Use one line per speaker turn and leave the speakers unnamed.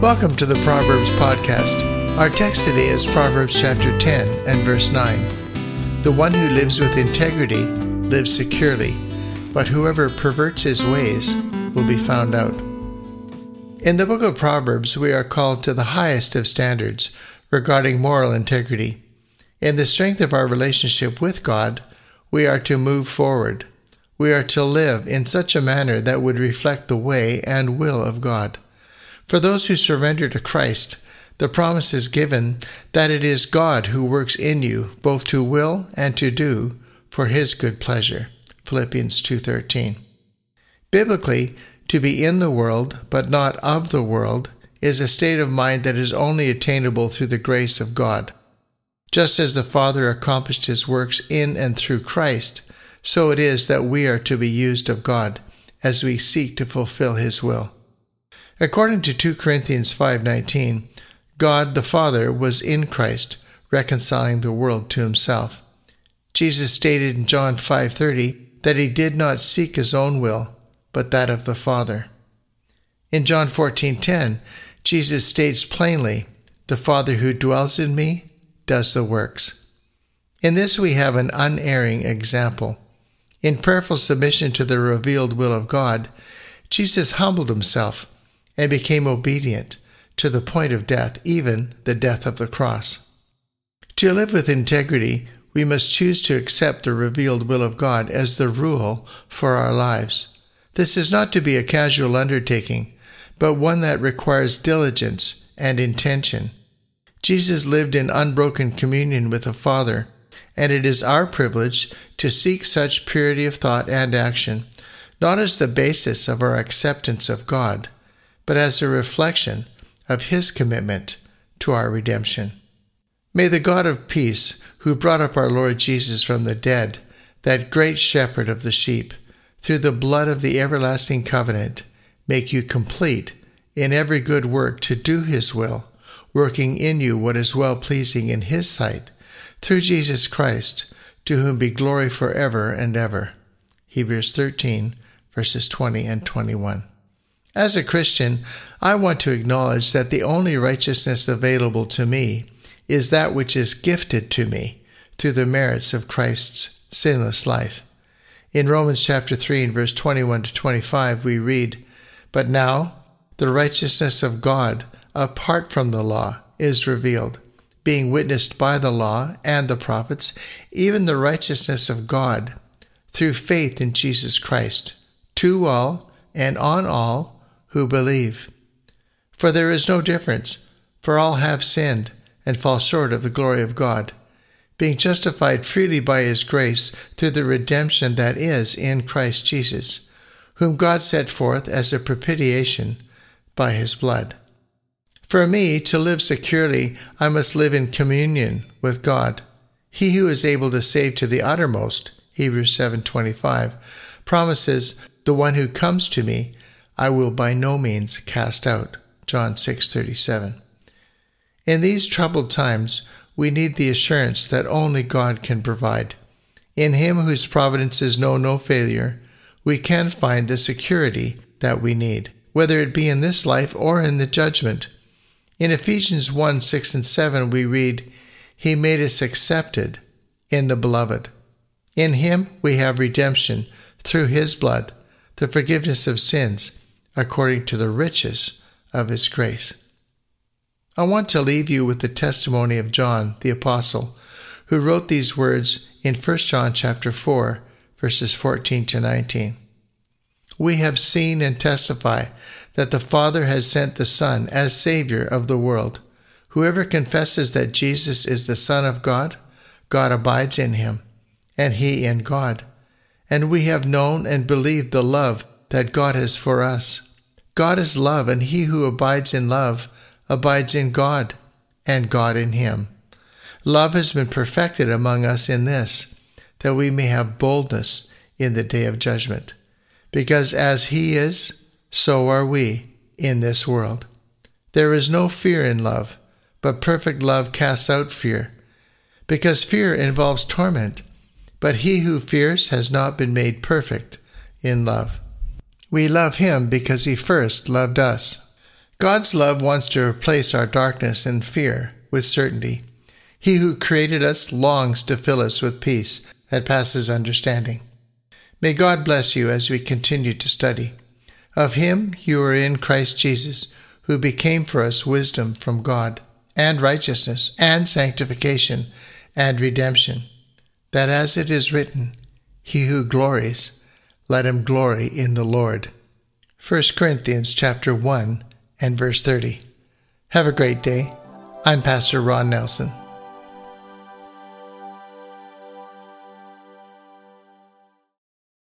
Welcome to the Proverbs Podcast. Our text today is Proverbs chapter 10 and verse 9. The one who lives with integrity lives securely, but whoever perverts his ways will be found out. In the book of Proverbs, we are called to the highest of standards regarding moral integrity. In the strength of our relationship with God, we are to move forward. We are to live in such a manner that would reflect the way and will of God. For those who surrender to Christ, the promise is given that it is God who works in you both to will and to do for his good pleasure. Philippians 2:13. Biblically, to be in the world but not of the world is a state of mind that is only attainable through the grace of God. Just as the Father accomplished his works in and through Christ, so it is that we are to be used of God as we seek to fulfill his will. According to 2 Corinthians 5:19, God the Father was in Christ, reconciling the world to himself. Jesus stated in John 5:30 that he did not seek his own will, but that of the Father. In John 14:10, Jesus states plainly, "The Father who dwells in me does the works." In this we have an unerring example. In prayerful submission to the revealed will of God, Jesus humbled himself and became obedient to the point of death, even the death of the cross. To live with integrity, we must choose to accept the revealed will of God as the rule for our lives. This is not to be a casual undertaking, but one that requires diligence and intention. Jesus lived in unbroken communion with the Father, and it is our privilege to seek such purity of thought and action, not as the basis of our acceptance of God but as a reflection of His commitment to our redemption. May the God of peace, who brought up our Lord Jesus from the dead, that great shepherd of the sheep, through the blood of the everlasting covenant, make you complete in every good work to do His will, working in you what is well pleasing in His sight, through Jesus Christ, to whom be glory forever and ever. Hebrews 13, verses 20 and 21. As a Christian, I want to acknowledge that the only righteousness available to me is that which is gifted to me through the merits of Christ's sinless life. In Romans chapter 3 and verse 21 to 25 we read, "But now the righteousness of God apart from the law is revealed, being witnessed by the law and the prophets, even the righteousness of God through faith in Jesus Christ, to all and on all who believe. For there is no difference, for all have sinned and fall short of the glory of God, being justified freely by his grace through the redemption that is in Christ Jesus, whom God set forth as a propitiation by his blood. For me to live securely, I must live in communion with God. He who is able to save to the uttermost, Hebrews 7:25, promises, "The one who comes to me, I will by no means cast out. John 6:37. In these troubled times, we need the assurance that only God can provide. In him whose providences know no failure, we can find the security that we need, whether it be in this life or in the judgment. In Ephesians 1 6 and 7, we read, He made us accepted in the beloved. In Him we have redemption through His blood, the forgiveness of sins according to the riches of his grace. I want to leave you with the testimony of John the apostle, who wrote these words in 1 John chapter 4, verses 14 to 19. We have seen and testify that the Father has sent the Son as Savior of the world. Whoever confesses that Jesus is the Son of God, God abides in him, and he in God. And we have known and believed the love that God has for us. God is love, and he who abides in love abides in God, and God in him. Love has been perfected among us in this, that we may have boldness in the day of judgment. Because as he is, so are we in this world. There is no fear in love, but perfect love casts out fear, because fear involves torment. But he who fears has not been made perfect in love. We love him because he first loved us. God's love wants to replace our darkness and fear with certainty. He who created us longs to fill us with peace that passes understanding. May God bless you as we continue to study. Of him you are in Christ Jesus, who became for us wisdom from God, and righteousness, and sanctification, and redemption, that as it is written, He who glories, let him glory in the Lord. 1 Corinthians chapter 1 and verse 30. Have a great day. I'm Pastor Ron Nelson.